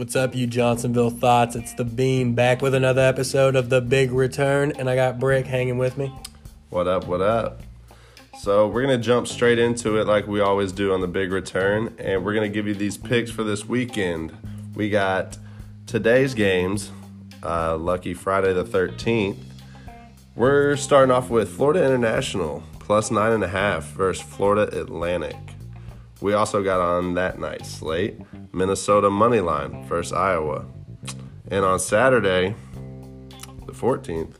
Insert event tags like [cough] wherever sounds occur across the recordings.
What's up, you Johnsonville thoughts? It's the Bean back with another episode of The Big Return, and I got Brick hanging with me. What up, what up? So, we're going to jump straight into it like we always do on The Big Return, and we're going to give you these picks for this weekend. We got today's games, uh, lucky Friday the 13th. We're starting off with Florida International plus nine and a half versus Florida Atlantic. We also got on that night slate Minnesota money line versus Iowa. And on Saturday, the 14th,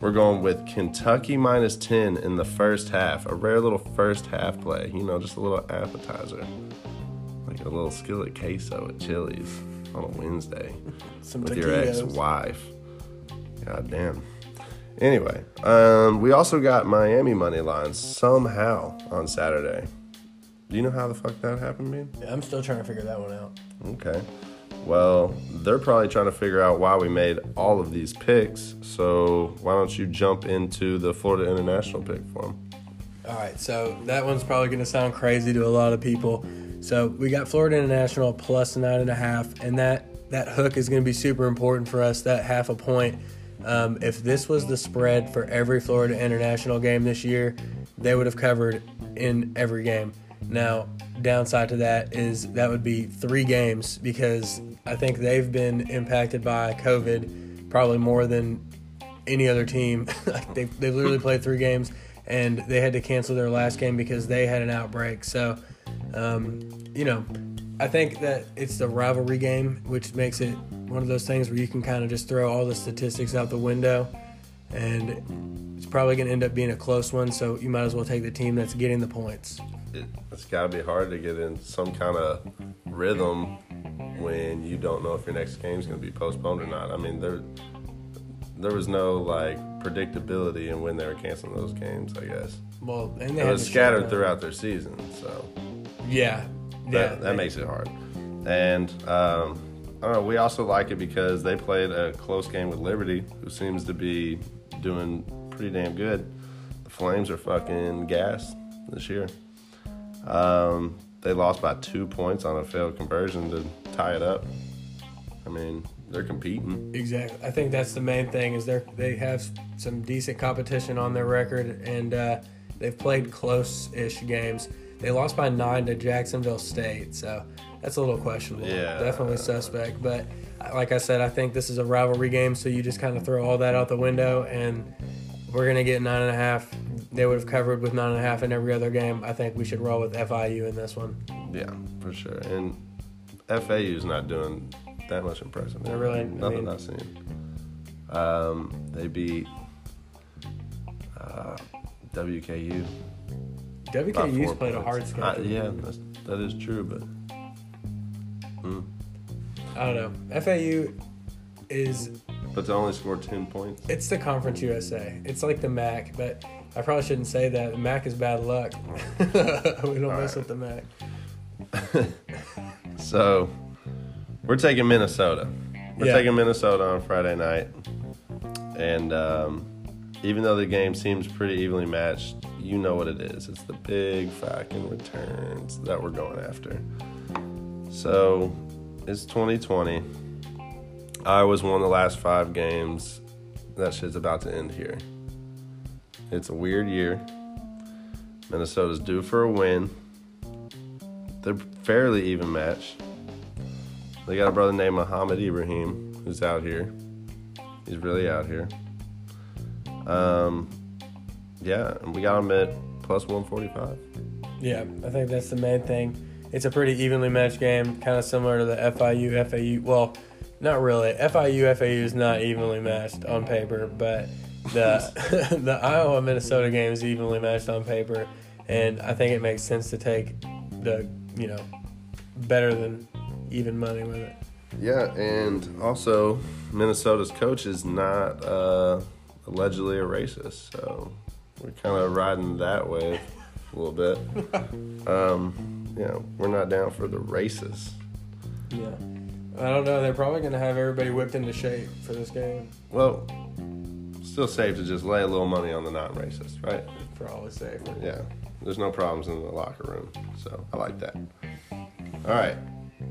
we're going with Kentucky minus 10 in the first half. A rare little first half play, you know, just a little appetizer. Like a little skillet queso at Chili's on a Wednesday Some with your ex wife. God damn. Anyway, um, we also got Miami money lines somehow on Saturday. Do you know how the fuck that happened, man? I'm still trying to figure that one out. Okay. Well, they're probably trying to figure out why we made all of these picks. So why don't you jump into the Florida International pick for them? All right, so that one's probably going to sound crazy to a lot of people. So we got Florida International plus nine and a half, and that that hook is going to be super important for us. That half a point. Um, if this was the spread for every Florida International game this year, they would have covered in every game. Now, downside to that is that would be three games because I think they've been impacted by COVID probably more than any other team. [laughs] they've, they've literally played three games and they had to cancel their last game because they had an outbreak. So, um, you know, I think that it's the rivalry game, which makes it one of those things where you can kind of just throw all the statistics out the window. And it's probably going to end up being a close one. So you might as well take the team that's getting the points. It, it's got to be hard to get in some kind of rhythm when you don't know if your next game is going to be postponed or not. I mean, there there was no like predictability in when they were canceling those games. I guess Well, and they it was scattered throughout their season, so. Yeah. that, Yeah. that makes it hard. And um, I don't know. We also like it because they played a close game with Liberty, who seems to be doing pretty damn good. The Flames are fucking gas this year. Um, they lost by two points on a failed conversion to tie it up. I mean, they're competing. Exactly. I think that's the main thing is they they have some decent competition on their record and uh, they've played close-ish games. They lost by nine to Jacksonville State, so that's a little questionable. Yeah. definitely suspect. But uh, like I said, I think this is a rivalry game, so you just kind of throw all that out the window, and we're gonna get nine and a half. They would have covered with nine and a half in every other game. I think we should roll with FIU in this one. Yeah, for sure. And FAU's not doing that much impressive. They're really- I nothing mean- I've seen. Um, they beat uh, WKU. WKU's played a points. hard Uh, schedule. yeah, that's, that is true, but mm. I don't know. FAU is but to only score ten points. It's the Conference USA. It's like the MAC, but I probably shouldn't say that. The MAC is bad luck. [laughs] we don't mess right. with the MAC. [laughs] So we're taking Minnesota. We're Yeah. taking Minnesota on Friday night, and um, even though the game seems pretty evenly matched, you know what it is. It's the big fucking returns that we're going after. So it's 2020. Iowa's won the last five games. That shit's about to end here. It's a weird year. Minnesota's due for a win. They're fairly even matched. They got a brother named Mohamed Ibrahim who's out here. He's really out here. Um, yeah, and we got him at plus 145. Yeah, I think that's the main thing. It's a pretty evenly matched game, kind of similar to the FIU FAU. Well, not really. FIU FAU is not evenly matched on paper, but the [laughs] the Iowa Minnesota game is evenly matched on paper, and I think it makes sense to take the you know better than even money with it. Yeah, and also Minnesota's coach is not uh, allegedly a racist, so we're kind of riding that wave a little bit. [laughs] Um, yeah, we're not down for the racists. Yeah. I don't know. They're probably going to have everybody whipped into shape for this game. Well, still safe to just lay a little money on the non-racist, right? For Probably safer. Yeah, there's no problems in the locker room, so I like that. All right,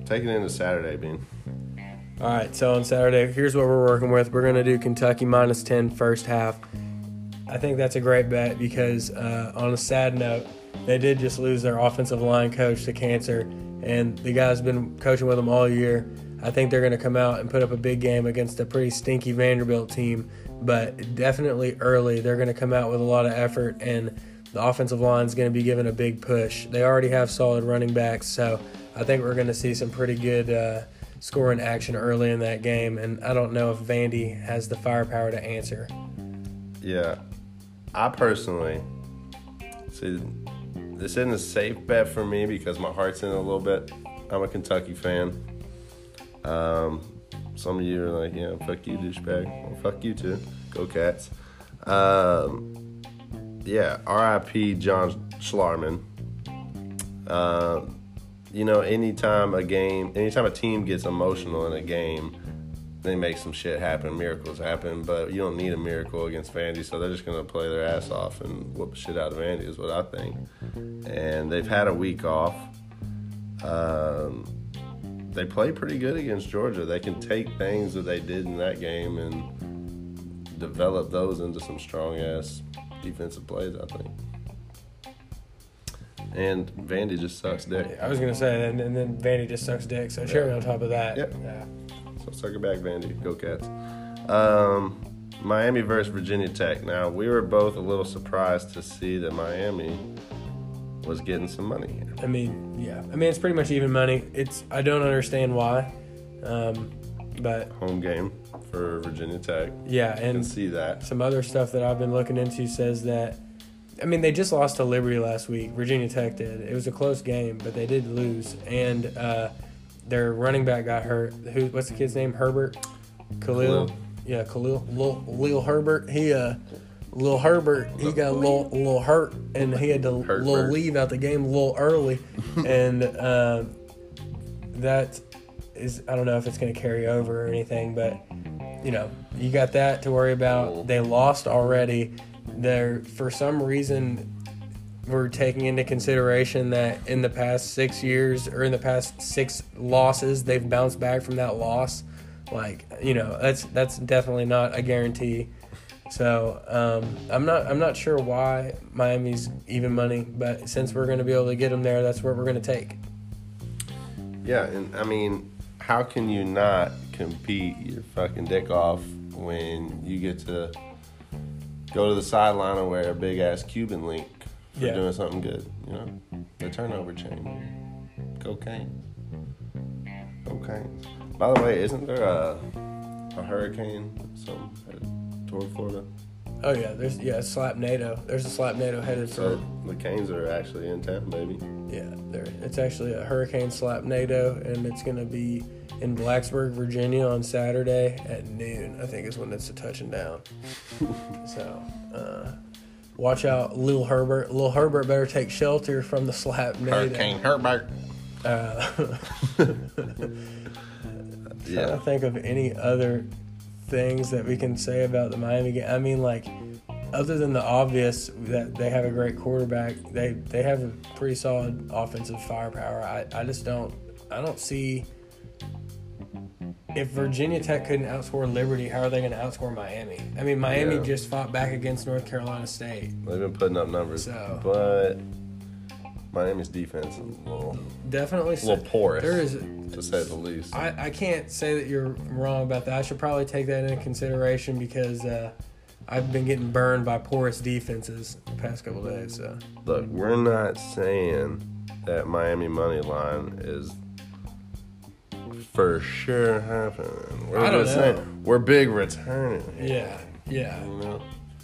taking it into Saturday, Bean. All right, so on Saturday, here's what we're working with. We're going to do Kentucky minus 10 first half. I think that's a great bet because, uh, on a sad note, they did just lose their offensive line coach to cancer, and the guy's been coaching with them all year. I think they're going to come out and put up a big game against a pretty stinky Vanderbilt team, but definitely early. They're going to come out with a lot of effort, and the offensive line is going to be given a big push. They already have solid running backs, so I think we're going to see some pretty good. Uh, scoring action early in that game, and I don't know if Vandy has the firepower to answer. Yeah, I personally see this isn't a safe bet for me because my heart's in a little bit. I'm a Kentucky fan. Um, some of you are like, yeah, fuck you, douchebag. Well, fuck you too. Go Cats. Um, yeah, R.I.P. John Schlarman. Um, you know, anytime a game, anytime a team gets emotional in a game, they make some shit happen, miracles happen. But you don't need a miracle against Vandy, so they're just gonna play their ass off and whoop shit out of Vandy, is what I think. And they've had a week off. Um, they play pretty good against Georgia. They can take things that they did in that game and develop those into some strong ass defensive plays. I think. And Vandy just sucks dick. I was gonna say, and, and then Vandy just sucks dick. So Yeah. on top of that. Yep. Yeah. So suck it back, Vandy. Go Cats. Um, Miami versus Virginia Tech. Now we were both a little surprised to see that Miami was getting some money. I mean, yeah. I mean, it's pretty much even money. It's I don't understand why, um, but Home game for Virginia Tech. yeah, I can and see that. some other stuff that I've been looking into says that. I mean, they just lost to Liberty last week. Virginia Tech did. It was a close game, but they did lose, and uh, their running back got hurt. Who? What's the kid's name? Herbert. Khalil. Khalil. Yeah, Khalil. Lil, Lil Herbert. He uh, Lil Herbert. He got a little, little hurt, and he had to Hurt little bird. leave out the game a little early, [laughs] and uh, that is I don't know if it's going to carry over or anything, but you know you got that to worry about. They lost already. They're for some reason we're taking into consideration that in the past six years or in the past six losses they've bounced back from that loss. Like you know that's that's definitely not a guarantee. So um, I'm not I'm not sure why Miami's even money, but since we're going to be able to get them there, that's where we're going to take. Yeah, and I mean, how can you not compete your fucking dick off when you get to go to the sideline and wear a big ass Cuban link for Yeah. doing something good? You know, the turnover chain, cocaine, cocaine. By the way, isn't there a a hurricane toward Florida? Oh yeah, there's yeah slap NATO. There's a slap NATO headed So for the Canes are actually in town, baby. yeah. There it's actually a hurricane slap NATO, and it's going to be in Blacksburg, Virginia on Saturday at noon. I think is when it's a touching down. [laughs] so. Uh, Watch out, Lil Herbert. Lil Herbert better take shelter from the slap NATO. Hurricane Herbert. Uh, [laughs] [laughs] trying to think of any other things that we can say about the Miami game. I mean, like, other than the obvious that they have a great quarterback, they they have a pretty solid offensive firepower. I, I just don't I don't see if Virginia Tech couldn't outscore Liberty, how are they going to outscore Miami? I mean, Miami Yeah. just fought back against North Carolina State. They've been putting up numbers, So- but Miami's defense is a little, Definitely, a little porous, there is to say the least. I, I can't say that you're wrong about that. I should probably take that into consideration because uh, I've been getting burned by porous defenses the past couple days. So Look, we're not saying that Miami money line is for sure happening. We're I don't just know. saying we're big returning. here, yeah, yeah. you know.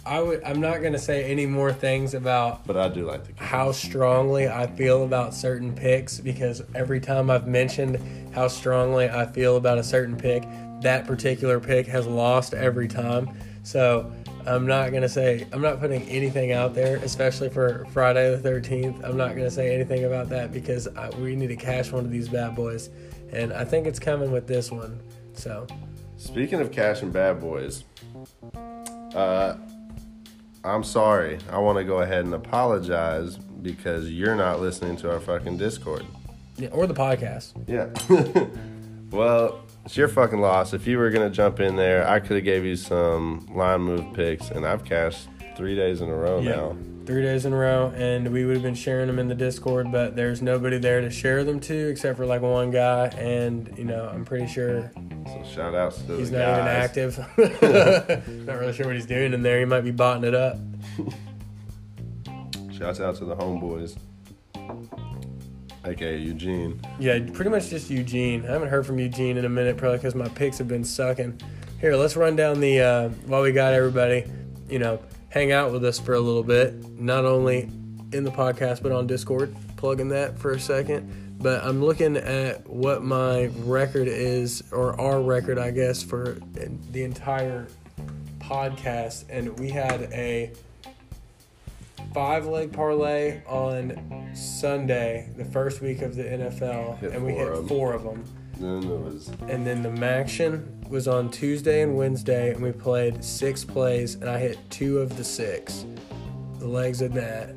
I would. I'm not gonna say any more things about But I do like the how strongly I feel about certain picks because every time I've mentioned how strongly I feel about a certain pick, that particular pick has lost every time. So I'm not gonna say I'm not putting anything out there, especially for Friday the 13th. I'm not gonna say anything about that because I, we need to cash one of these bad boys, and I think it's coming with this one. So Speaking of cash and bad boys, uh, I'm sorry. I want to go ahead and apologize because you're not listening to our fucking Discord. yeah, or the podcast. Yeah. [laughs] well, It's your fucking loss. If you were gonna jump in there, I could have gave you some line move picks, and I've cashed three days in a row Yeah. now. Three days in a row, and we would have been sharing them in the Discord, but there's nobody there to share them to except for like one guy, and you know I'm pretty sure So shout outs to he's not guys. even active. [laughs] [laughs] not really sure what he's doing in there. He might be botting it up. [laughs] Shouts out to the homeboys, aka Eugene. Yeah, pretty much just Eugene. I haven't heard from Eugene in a minute, probably because my picks have been sucking. Here, let's run down the uh, while we got everybody. You know, hang out with us for a little bit, not only in the podcast but on Discord. Plugging that for a second. But I'm looking at what my record is, or our record, I guess, for the entire podcast, and we had a five leg parlay on Sunday, the first week of the NFL, Hit and we hit four of them. Then there was And then the MACtion was on Tuesday and Wednesday, and we played six plays, and I hit two of the six. The legs in that.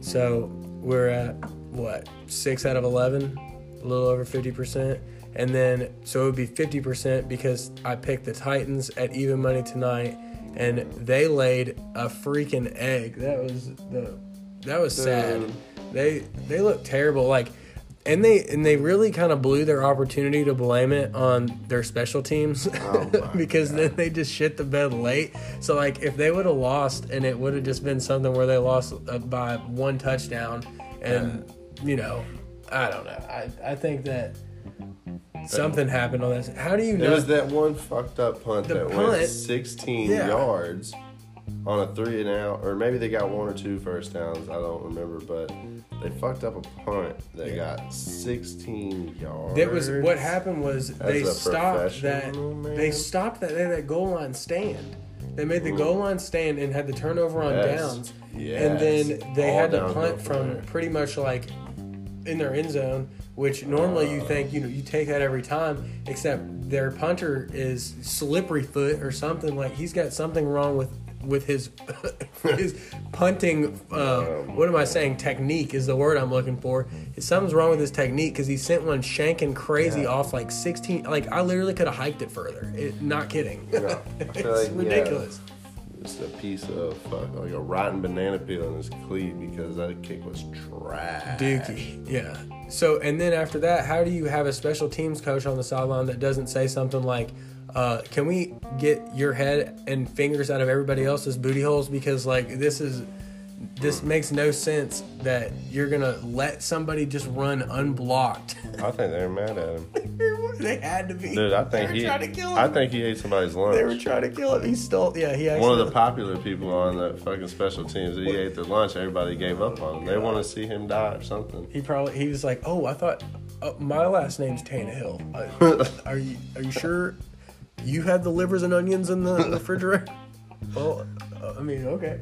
So we're at what six out of eleven, a little over fifty percent. And then so it would be fifty percent because I picked the Titans at even money tonight, and they laid a freaking egg. That was the that was sad. They they look terrible. Like and they and they really kind of blew their opportunity to blame it on their special teams Oh [laughs] because then they just shit the bed late. So like if they would have lost and it would have just been something where they lost uh, by one touchdown and you know I don't know. I I think that something happened on this. How do you know? It was that one fucked up punt The that punt- went 16 Yeah. yards on a three and out, or maybe they got one or two first downs. I don't remember, but they fucked up a punt that got 16 yards. That was what happened was they stopped that man. they stopped that they had that goal line stand. They made the goal line stand and had the turnover on Yes. downs. Yes. And then they All had to punt from from there. pretty much like in their end zone, which normally Uh. you think you know you take that every time, except their punter is slippery foot or something like he's got something wrong with with his [laughs] his punting. Uh, what am I saying? Technique is the word I'm looking for. Something's wrong with his technique because he sent one shanking crazy Yeah. off like 16. Like I literally could have hiked it further. It, not kidding. Yeah. I [laughs] it's like, yeah. ridiculous. Just a piece of fuck, like a rotten banana peel in his cleat because that kick was trash. Dookie. Yeah. So, and then after that, how do you have a special teams coach on the sideline that doesn't say something like, uh, can we get your head and fingers out of everybody else's booty holes? Because, like, this is, this makes no sense that you're to let somebody just run unblocked. [laughs] I think they're mad at him. [laughs] they had to be. Dude, I think they were he. trying to kill him. I think he ate somebody's lunch. they were trying to kill him. He stole, yeah, he actually. One of the popular people on the fucking special teams, he ate their lunch. Everybody gave up on him. They want to see him die or something. He probably he was like, "Oh, I thought uh, my last name's Tannehill. Uh, [laughs] are you are you sure you had the livers and onions in the [laughs] refrigerator?" well, I mean, okay.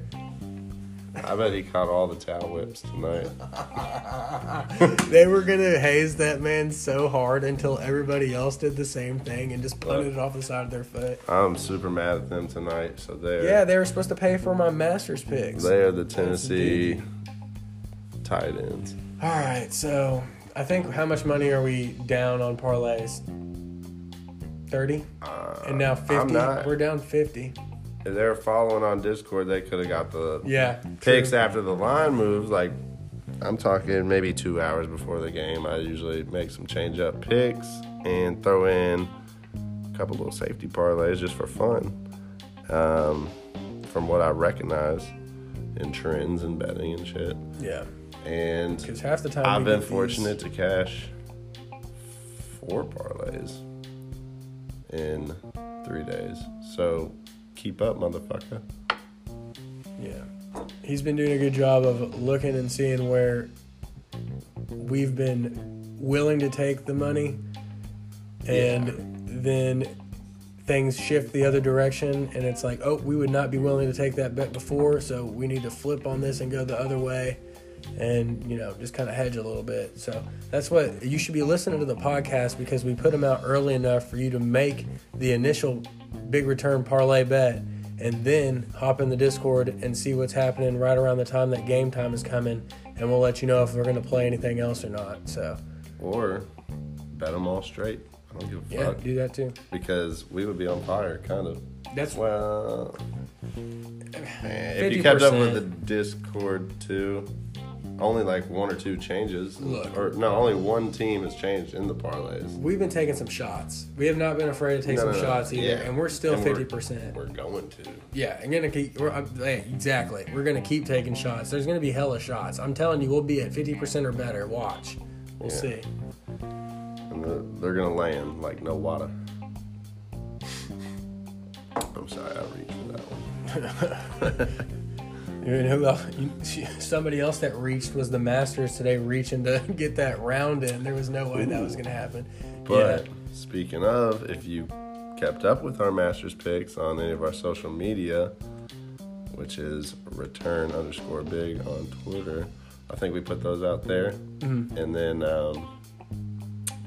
I bet he caught all the towel whips tonight. [laughs] They were gonna haze that man so hard until everybody else did the same thing and just punted it off the side of their foot. I'm super mad at them tonight. So they're Yeah, they were supposed to pay for my Masters picks. they are the Tennessee tight ends. All right, so I think how much money are we down on parlays? Thirty, Uh, and now I'm fifty. not. We're down fifty. If they're following on Discord, they could have got the Yeah, picks true. after the line moves. Like I'm talking maybe two hours before the game. I usually make some change up picks and throw in a couple little safety parlays just for fun. Um, from what I recognize in trends and betting and shit. Yeah, And because half the time I've been get these- fortunate to cash four parlays in three days. So keep up, motherfucker. Yeah. He's been doing a good job of looking and seeing where we've been willing to take the money and then things shift the other direction and it's like, "Oh, we would not be willing to take that bet before, so we need to flip on this and go the other way." And, you know, just kind of hedge a little bit. So that's what you should be listening to the podcast because we put them out early enough for you to make the initial big return parlay bet and then hop in the Discord and see what's happening right around the time that game time is coming, and we'll let you know if we're going to play anything else or not. So, Or bet them all straight I don't give a Yeah, fuck do that too. because we would be on fire, kind of. That's Well, man, if you kept up with the Discord too, only like one or two changes. Look. or no, only one team has changed in the parlays. We've been taking some shots. We have not been afraid to take No, some no, shots either, Yeah. and we're still fifty percent. We're going to. Yeah, I'm gonna keep. We're, uh, I'm, exactly. We're gonna keep taking shots. There's gonna be hella shots. I'm telling you, we'll be at fifty percent or better. Watch. We'll Yeah. see. And the, they're gonna land like no water. [laughs] I'm sorry, I reached for that one. [laughs] You know? [laughs] Somebody else that reached was the Masters today, reaching to [laughs] get that round in. There was no way that was gonna happen. But yeah. speaking of, if you kept up with our Masters picks on any of our social media, which is return underscore big on Twitter, I think we put those out there. Mm-hmm. And then um,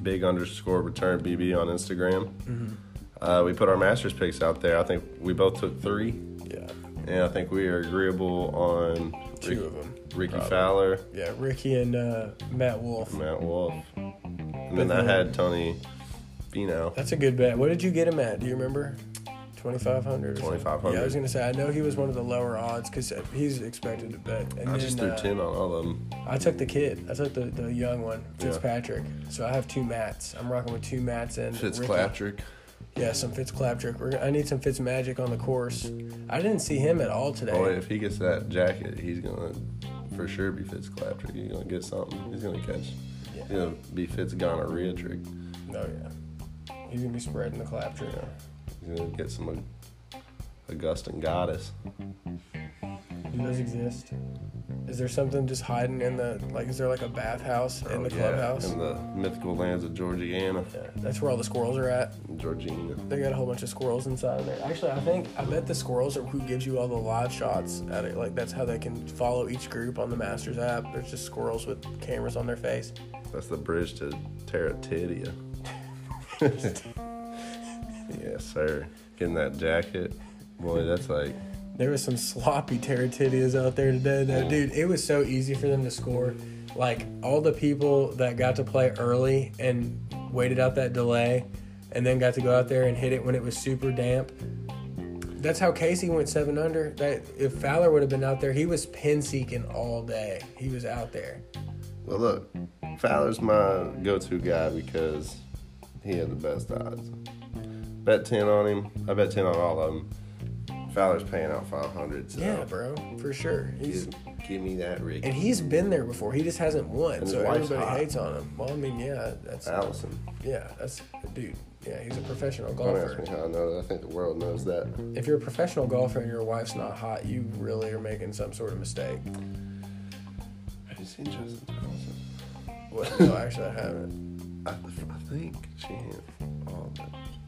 big underscore return BB on Instagram. Mm-hmm. Uh, we put our Masters picks out there. I think we both took three. yeah, And I think we are agreeable on two Rick- of them. Rickie Probably. Fowler, Yeah, Rickie and uh, Matt Wolff. Matt Wolff. And then I had Tony Finau. That's a good bet. What did you get him at? Do you remember? Twenty five hundred. 2,500. Yeah, I was gonna say. I know he was one of the lower odds because he's expected to bet. And I then, just threw uh, 10 on all of them. I took the kid. I took the, the young one, Yeah. Fitzpatrick. So I have two mats. I'm rocking with two mats and Rickie. Yeah, some Fitzclaptrick. We're, I need some Fitz magic on the course. I didn't see him at all today. Boy, if he gets that jacket, he's gonna for sure be Fitzclatrick. He's gonna get something. He's gonna catch. Yeah. He's gonna be Fitz gonorrhea trick. Oh yeah. He's gonna be spreading the claptrap. He's gonna get some Augustan goddess. Do those exist? Is there something just hiding in the like? Is there like a bathhouse in Oh, the yeah, clubhouse? in the mythical lands of Georgiana, Yeah, that's where all the squirrels are at. Georgina. They got a whole bunch of squirrels inside of there. Actually, I think I bet the squirrels are who gives you all the live shots at it. Like that's how they can follow each group on the Masters app. There's just squirrels with cameras on their face. That's the bridge to Terratidia. [laughs] [laughs] yes, sir. Getting that jacket, boy, that's like There was some sloppy Terratitias out there today, though, dude. It was so easy for them to score. Like all the people that got to play early and waited out that delay, and then got to go out there and hit it when it was super damp. That's how Casey went seven under. That if Fowler would have been out there, he was pin seeking all day. He was out there. Well, look, Fowler's my go-to guy because he had the best odds. Bet ten on him. I bet ten on all of them. Fowler's paying out five hundred. So Yeah, bro, for sure. He's give, give me that rig. and he's been there before. He just hasn't won, so everybody hot. hates on him. Well, I mean, yeah, that's Allison. yeah, that's dude. Yeah, he's a professional golfer. Don't ask me how I know that. I think the world knows that. If you're a professional golfer and your wife's not hot, you really are making some sort of mistake. Have you seen Justin Thomas? What? No, actually, I haven't. I, I think she that.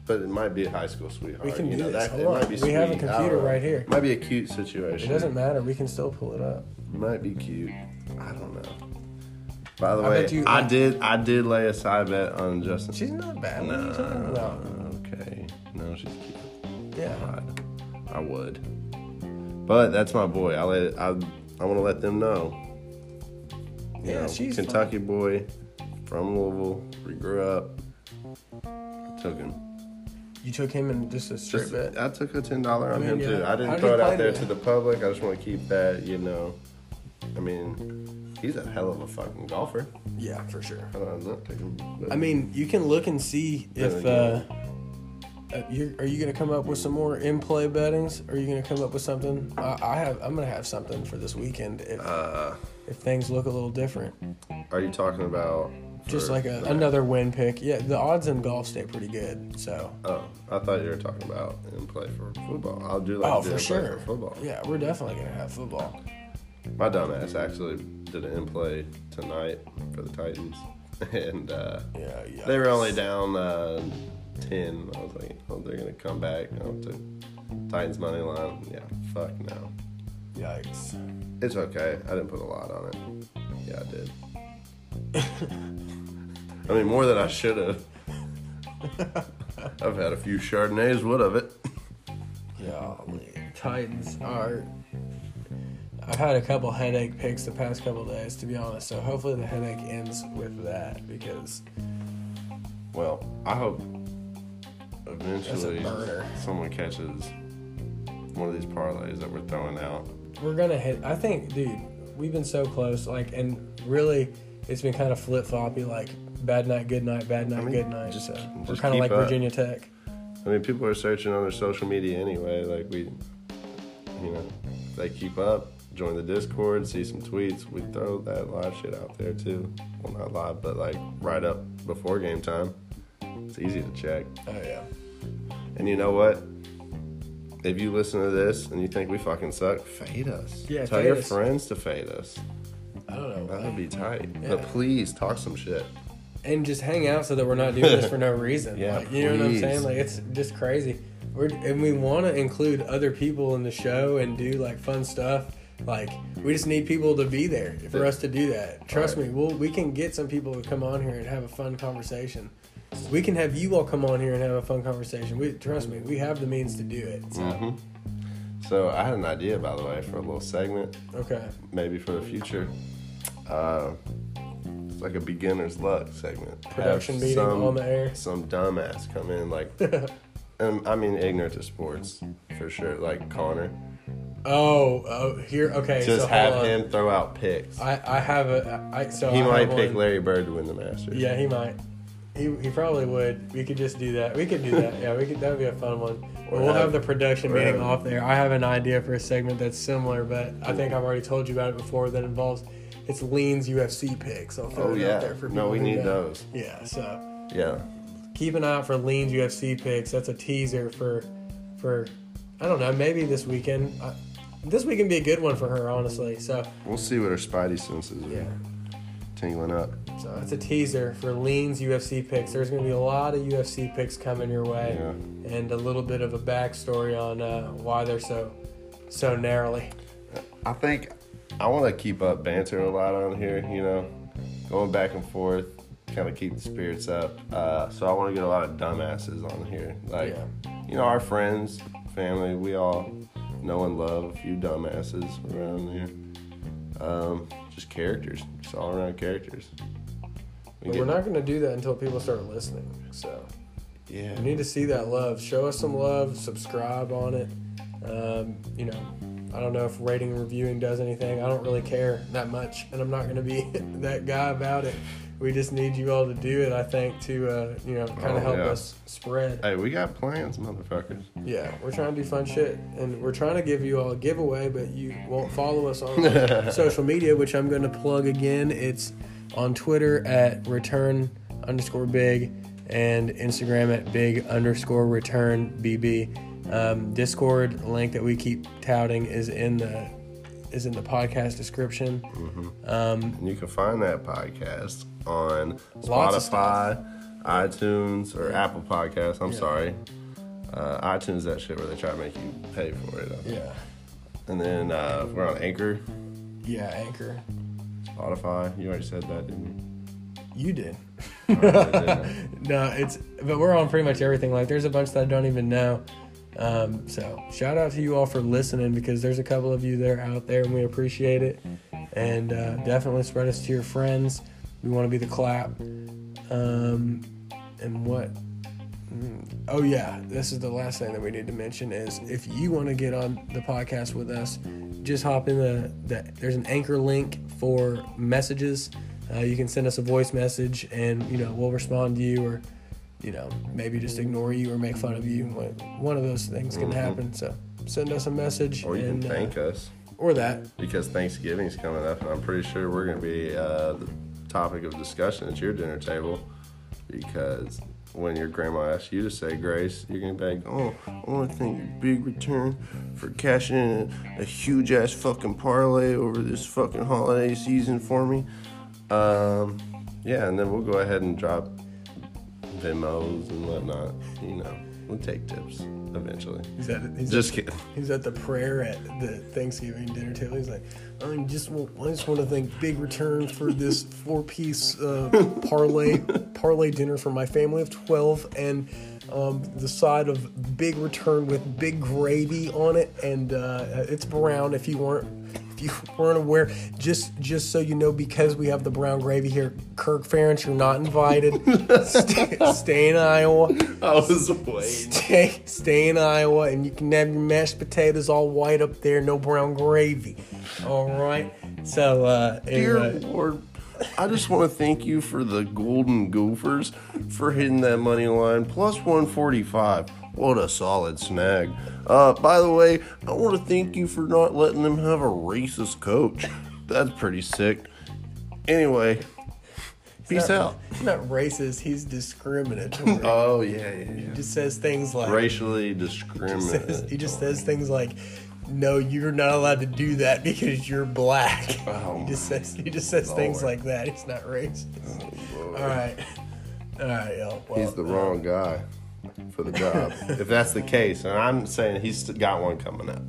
But it might be a high school sweetheart. We can you do know, this. That, Hold it on. might be We have a computer right here. Might be a cute situation. It doesn't matter. We can still pull it up. Might be cute. I don't know. By the I way, you- I did. I did lay a side bet on Justin. She's not bad. What are you talking No, okay. No, she's cute. Yeah. I'd- I would. But that's my boy. I let. I. I want to let them know. You Yeah, know, she's Kentucky boy from Louisville. We grew up. I took him. You took him in just a straight Just, bet. I took a ten dollar on I mean, him yeah. too. I didn't did throw it out there today? to the public. I just want to keep that. You know. I mean, he's a hell of a fucking golfer. Yeah, for sure. I'm not taking. I mean, you can look and see if. Uh, uh, you're, are you going to come up with some more in play bettings? Or are you going to come up with something? I, I have. I'm going to have something for this weekend if uh, if things look a little different. are you talking about? Just like a, another win pick. Yeah, the odds in golf stay pretty good. So. Oh, I thought you were talking about in play for football. I'll do like Oh, for sure. for football. Yeah, we're definitely going to have football. My dumbass actually did an in play tonight for the Titans, [laughs] and uh, Yeah, yeah. they were only down uh, ten. I was like, oh, they're gonna come back. I took Titans money line. Yeah, fuck no. Yikes. It's okay. I didn't put a lot on it. Yeah, I did. [laughs] I mean, more than I should have. I've had a few Chardonnays. What of it? Golly. Titans are. I've had a couple headache picks the past couple days, to be honest. So hopefully the headache ends with that because Well, I hope eventually someone catches one of these parlays that we're throwing out. We're gonna hit. I think, dude, we've been so close. Like, and really, it's been kind of flip floppy. Like, bad night, good night, bad night, I mean, good night. just- so we're kind of like up. Virginia Tech. I mean, people are searching on their social media anyway. Like we, you know, they keep up. Join the Discord, see some tweets. We throw that live shit out there too. Well, not live, but like right up before game time. It's easy to check. Oh yeah. And you know what? If you listen to this and you think we fucking suck, fade us. Yeah, Tell your us. friends to fade us. I don't know. That would be tight. Yeah. But please talk some shit. and just hang out so that we're not doing this for no [laughs] reason. Yeah, like, you know what I'm saying? Like it's just crazy. We're and we want to include other people in the show and do like fun stuff. Like we just need people to be there for us to do that. Trust Right. me, we'll we can get some people to come on here and have a fun conversation. We can have you all come on here and have a fun conversation. We trust me, we have the means to do it. So Mhm. So I had an idea, by the way, for a little segment, okay, maybe for the future. Uh, it's like a beginner's luck segment. production Have meeting some, on the air. Some dumbass come in, like, [laughs] and I mean ignorant to sports for sure, like Connor. Oh, oh, here. Okay, Just so have him throw out picks. I I have a I so he I might pick one. Larry Bird to win the Masters. Yeah, he might. He, he probably would. We could just do that. We could do that. Yeah, we could. That would be a fun one. Or we'll have, have- the production meeting have- off there. I have an idea for a segment that's similar, but I think I've already told you about it before. That involves it's Lean's UFC picks. I'll throw Oh it yeah. out there for No, we need know. those. Yeah. So Yeah. keep an eye out for Lean's UFC picks. That's a teaser for for I don't know. Maybe this weekend. I, this weekend be a good one for her, honestly. So We'll see what her spidey senses are yeah. tingling up. So it's a teaser for Lean's UFC picks. There's going to be a lot of UFC picks coming your way, Yeah. and a little bit of a backstory on uh, why they're so so narrowly. I think I want to keep up banter a lot on here, you know, going back and forth, kind of keep the spirits up. Uh, so I want to get a lot of dumbasses on here. Like, Yeah. you know, our friends, family, we all know and love a few dumbasses around here. Um, just characters, just all around characters. We but we're not going to do that until people start listening. So Yeah. we need to see that love. Show us some love. Subscribe on it. Um, you know, I don't know if rating and reviewing does anything. I don't really care that much, and I'm not going to be [laughs] that guy about it. We just need you all to do it. I think to uh, you know kind Oh, of help yeah. us spread. Hey, we got plans, motherfuckers. Yeah, we're trying to do fun shit, and we're trying to give you all a giveaway, but you won't follow us on [laughs] social media, which I'm going to plug again. It's on Twitter at return underscore big and Instagram at big underscore return bb. Um, Discord link that we keep touting is in the is in the podcast description. Um, And you can find that podcast on Spotify, iTunes, or Apple Podcasts. I'm Yeah. sorry. Uh, iTunes, that shit where they try to make you pay for it. yeah, And then uh, we're on Anchor, yeah, Anchor. Spotify. You already said that, didn't You you? Didn't [laughs] no, it's but we're on pretty much everything. Like there's a bunch that I don't even know. Um, so shout out to you all for listening because there's a couple of you that are out there and we appreciate it. And uh, definitely spread us to your friends. We want to be the clap. Um, and what? Mm, Oh yeah, this is the last thing that we need to mention is if you want to get on the podcast with us, just hop in the, the there's an anchor link for messages. Uh, you can send us a voice message and you know we'll respond to you or you know maybe just ignore you or make fun of you. One of those things can Mhm. happen. So send us a message Or you and can uh, thank us or that. because Thanksgiving's coming up, and I'm pretty sure we're going to be uh, the topic of discussion at your dinner table because when your grandma asks you to say grace, you're going to be like, oh, I want to thank your big return for cashing in a, a huge ass fucking parlay over this fucking holiday season for me. Um, yeah, and then we'll go ahead and drop Venmos and whatnot. You know, we'll take tips eventually. He's at, he's Just at, kidding. He's at the prayer at the Thanksgiving dinner table. He's like, I just want, I just want to thank Big Return for this [laughs] four piece uh, parlay parlay dinner for my family of twelve, and um, the side of Big Return with big gravy on it, and uh, it's brown. If you weren't if you weren't aware, just just so you know, because we have the brown gravy here, Kirk Ferentz, you're not invited. [laughs] stay, stay in Iowa. I was waiting. Stay, stay in Iowa, and you can have your mashed potatoes all white up there, no brown gravy. All right. So, uh, Dear anyway. Lord, I just want to thank you for the Golden Gophers for hitting that money line plus 145. What a solid snag. Uh, by the way, I want to thank you for not letting them have a racist coach. That's pretty sick. Anyway, peace out. He's not racist. He's discriminatory. [laughs] Oh, yeah, yeah, he just says things like Racially [laughs] says, he just says things like, "No, you're not allowed to do that because you're black." Oh, [laughs] he just says he just says things like that. He's not racist. All right, all right, yo. Well, He's the wrong guy for the job. if that's the case, and I'm saying he's got one coming up.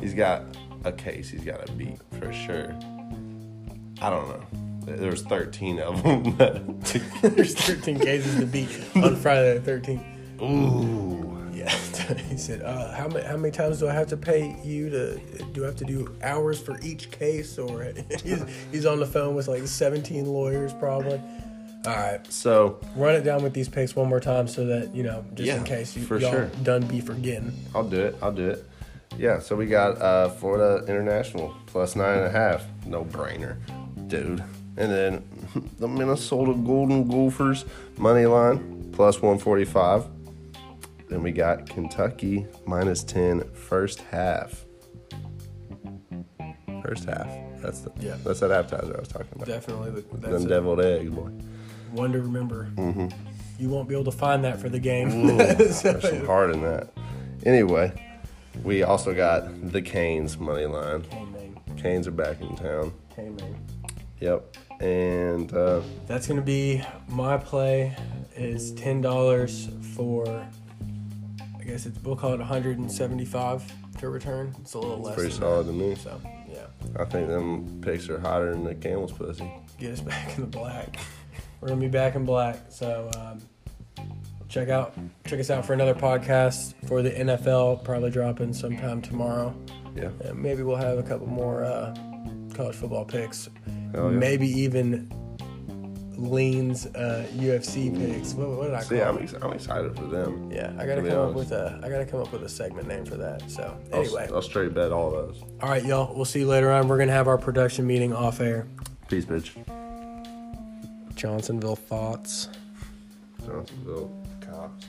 He's got a case he's got to beat for sure. I don't know. There's 13 of them. [laughs] There's 13 cases to beat on Friday the 13th. Ooh. Yeah, [laughs] he said, uh, "How many how many times do I have to pay you to? Do I have to do hours for each case?" Or [laughs] he's he's on the phone with like 17 lawyers probably. All right, So run it down with these picks one more time so that you know just Yeah, in case you for y'all sure. done be forgetting. I'll do it. I'll do it. Yeah. So we got uh, Florida International plus nine and a half. No brainer, dude. And then [laughs] the Minnesota Golden Gophers money line plus 145. Then we got Kentucky minus 10 first half. First half. That's the Yeah. That's that appetizer I was talking about. Definitely, that's Them deviled eggs, boy. One to remember. You won't be able to find that for the game. There's [laughs] So- some heart in that. Anyway, we also got the Canes money line. Hey Canes are back in town. Yep. And uh, That's gonna be my play. Is ten dollars for. I guess it's we'll call it 175 to return. It's a little less. pretty than solid that. to me. So yeah, I think them picks are hotter than the camel's pussy. get us [laughs] back in the black. We're gonna be back in black. So um, check out check us out for another podcast for the NFL. Probably dropping sometime tomorrow. Yeah. And maybe we'll have a couple more uh, college football picks. Yeah. Maybe even leans uh, UFC picks. What, what did I call? See, it? I'm, ex- I'm excited for them. Yeah, I gotta come up with a I gotta come up with a segment name for that. So I'll, anyway, I'll straight bet all those. all right, y'all. We'll see you later on. We're gonna have our production meeting off air. Peace, bitch. Johnsonville thoughts. Johnsonville cops.